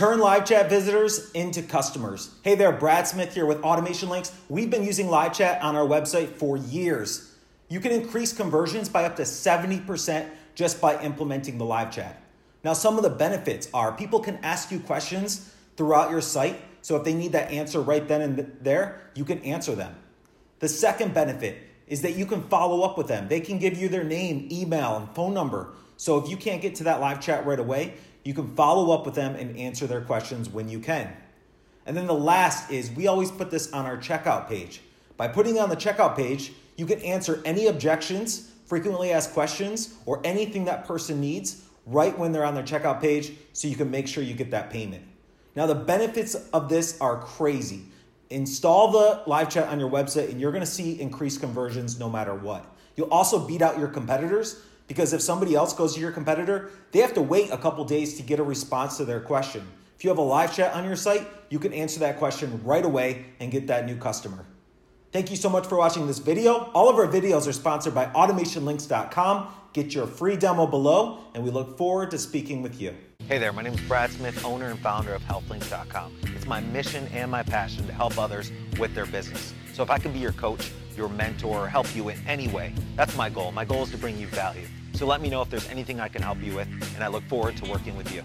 Turn live chat visitors into customers. Hey there, Brad Smith here with Automation Links. We've been using live chat on our website for years. You can increase conversions by up to 70% just by implementing the live chat. Now, some of the benefits are people can ask you questions throughout your site. So if they need that answer right then and there, you can answer them. The second benefit is that you can follow up with them. They can give you their name, email, and phone number. So if you can't get to that live chat right away, you can follow up with them and answer their questions when you can. And then the last is we always put this on our checkout page. By putting it on the checkout page, you can answer any objections, frequently asked questions, or anything that person needs right when they're on their checkout page so you can make sure you get that payment. Now, the benefits of this are crazy. Install the live chat on your website and you're gonna see increased conversions no matter what. You'll also beat out your competitors because if somebody else goes to your competitor, they have to wait a couple days to get a response to their question. If you have a live chat on your site, you can answer that question right away and get that new customer. Thank you so much for watching this video. All of our videos are sponsored by automationlinks.com. Get your free demo below, and we look forward to speaking with you. Hey there, my name is Brad Smith, owner and founder of HealthLinks.com. My mission and my passion to help others with their business. So if I can be your coach, your mentor, or help you in any way, that's my goal. My goal is to bring you value. So let me know if there's anything I can help you with, and I look forward to working with you.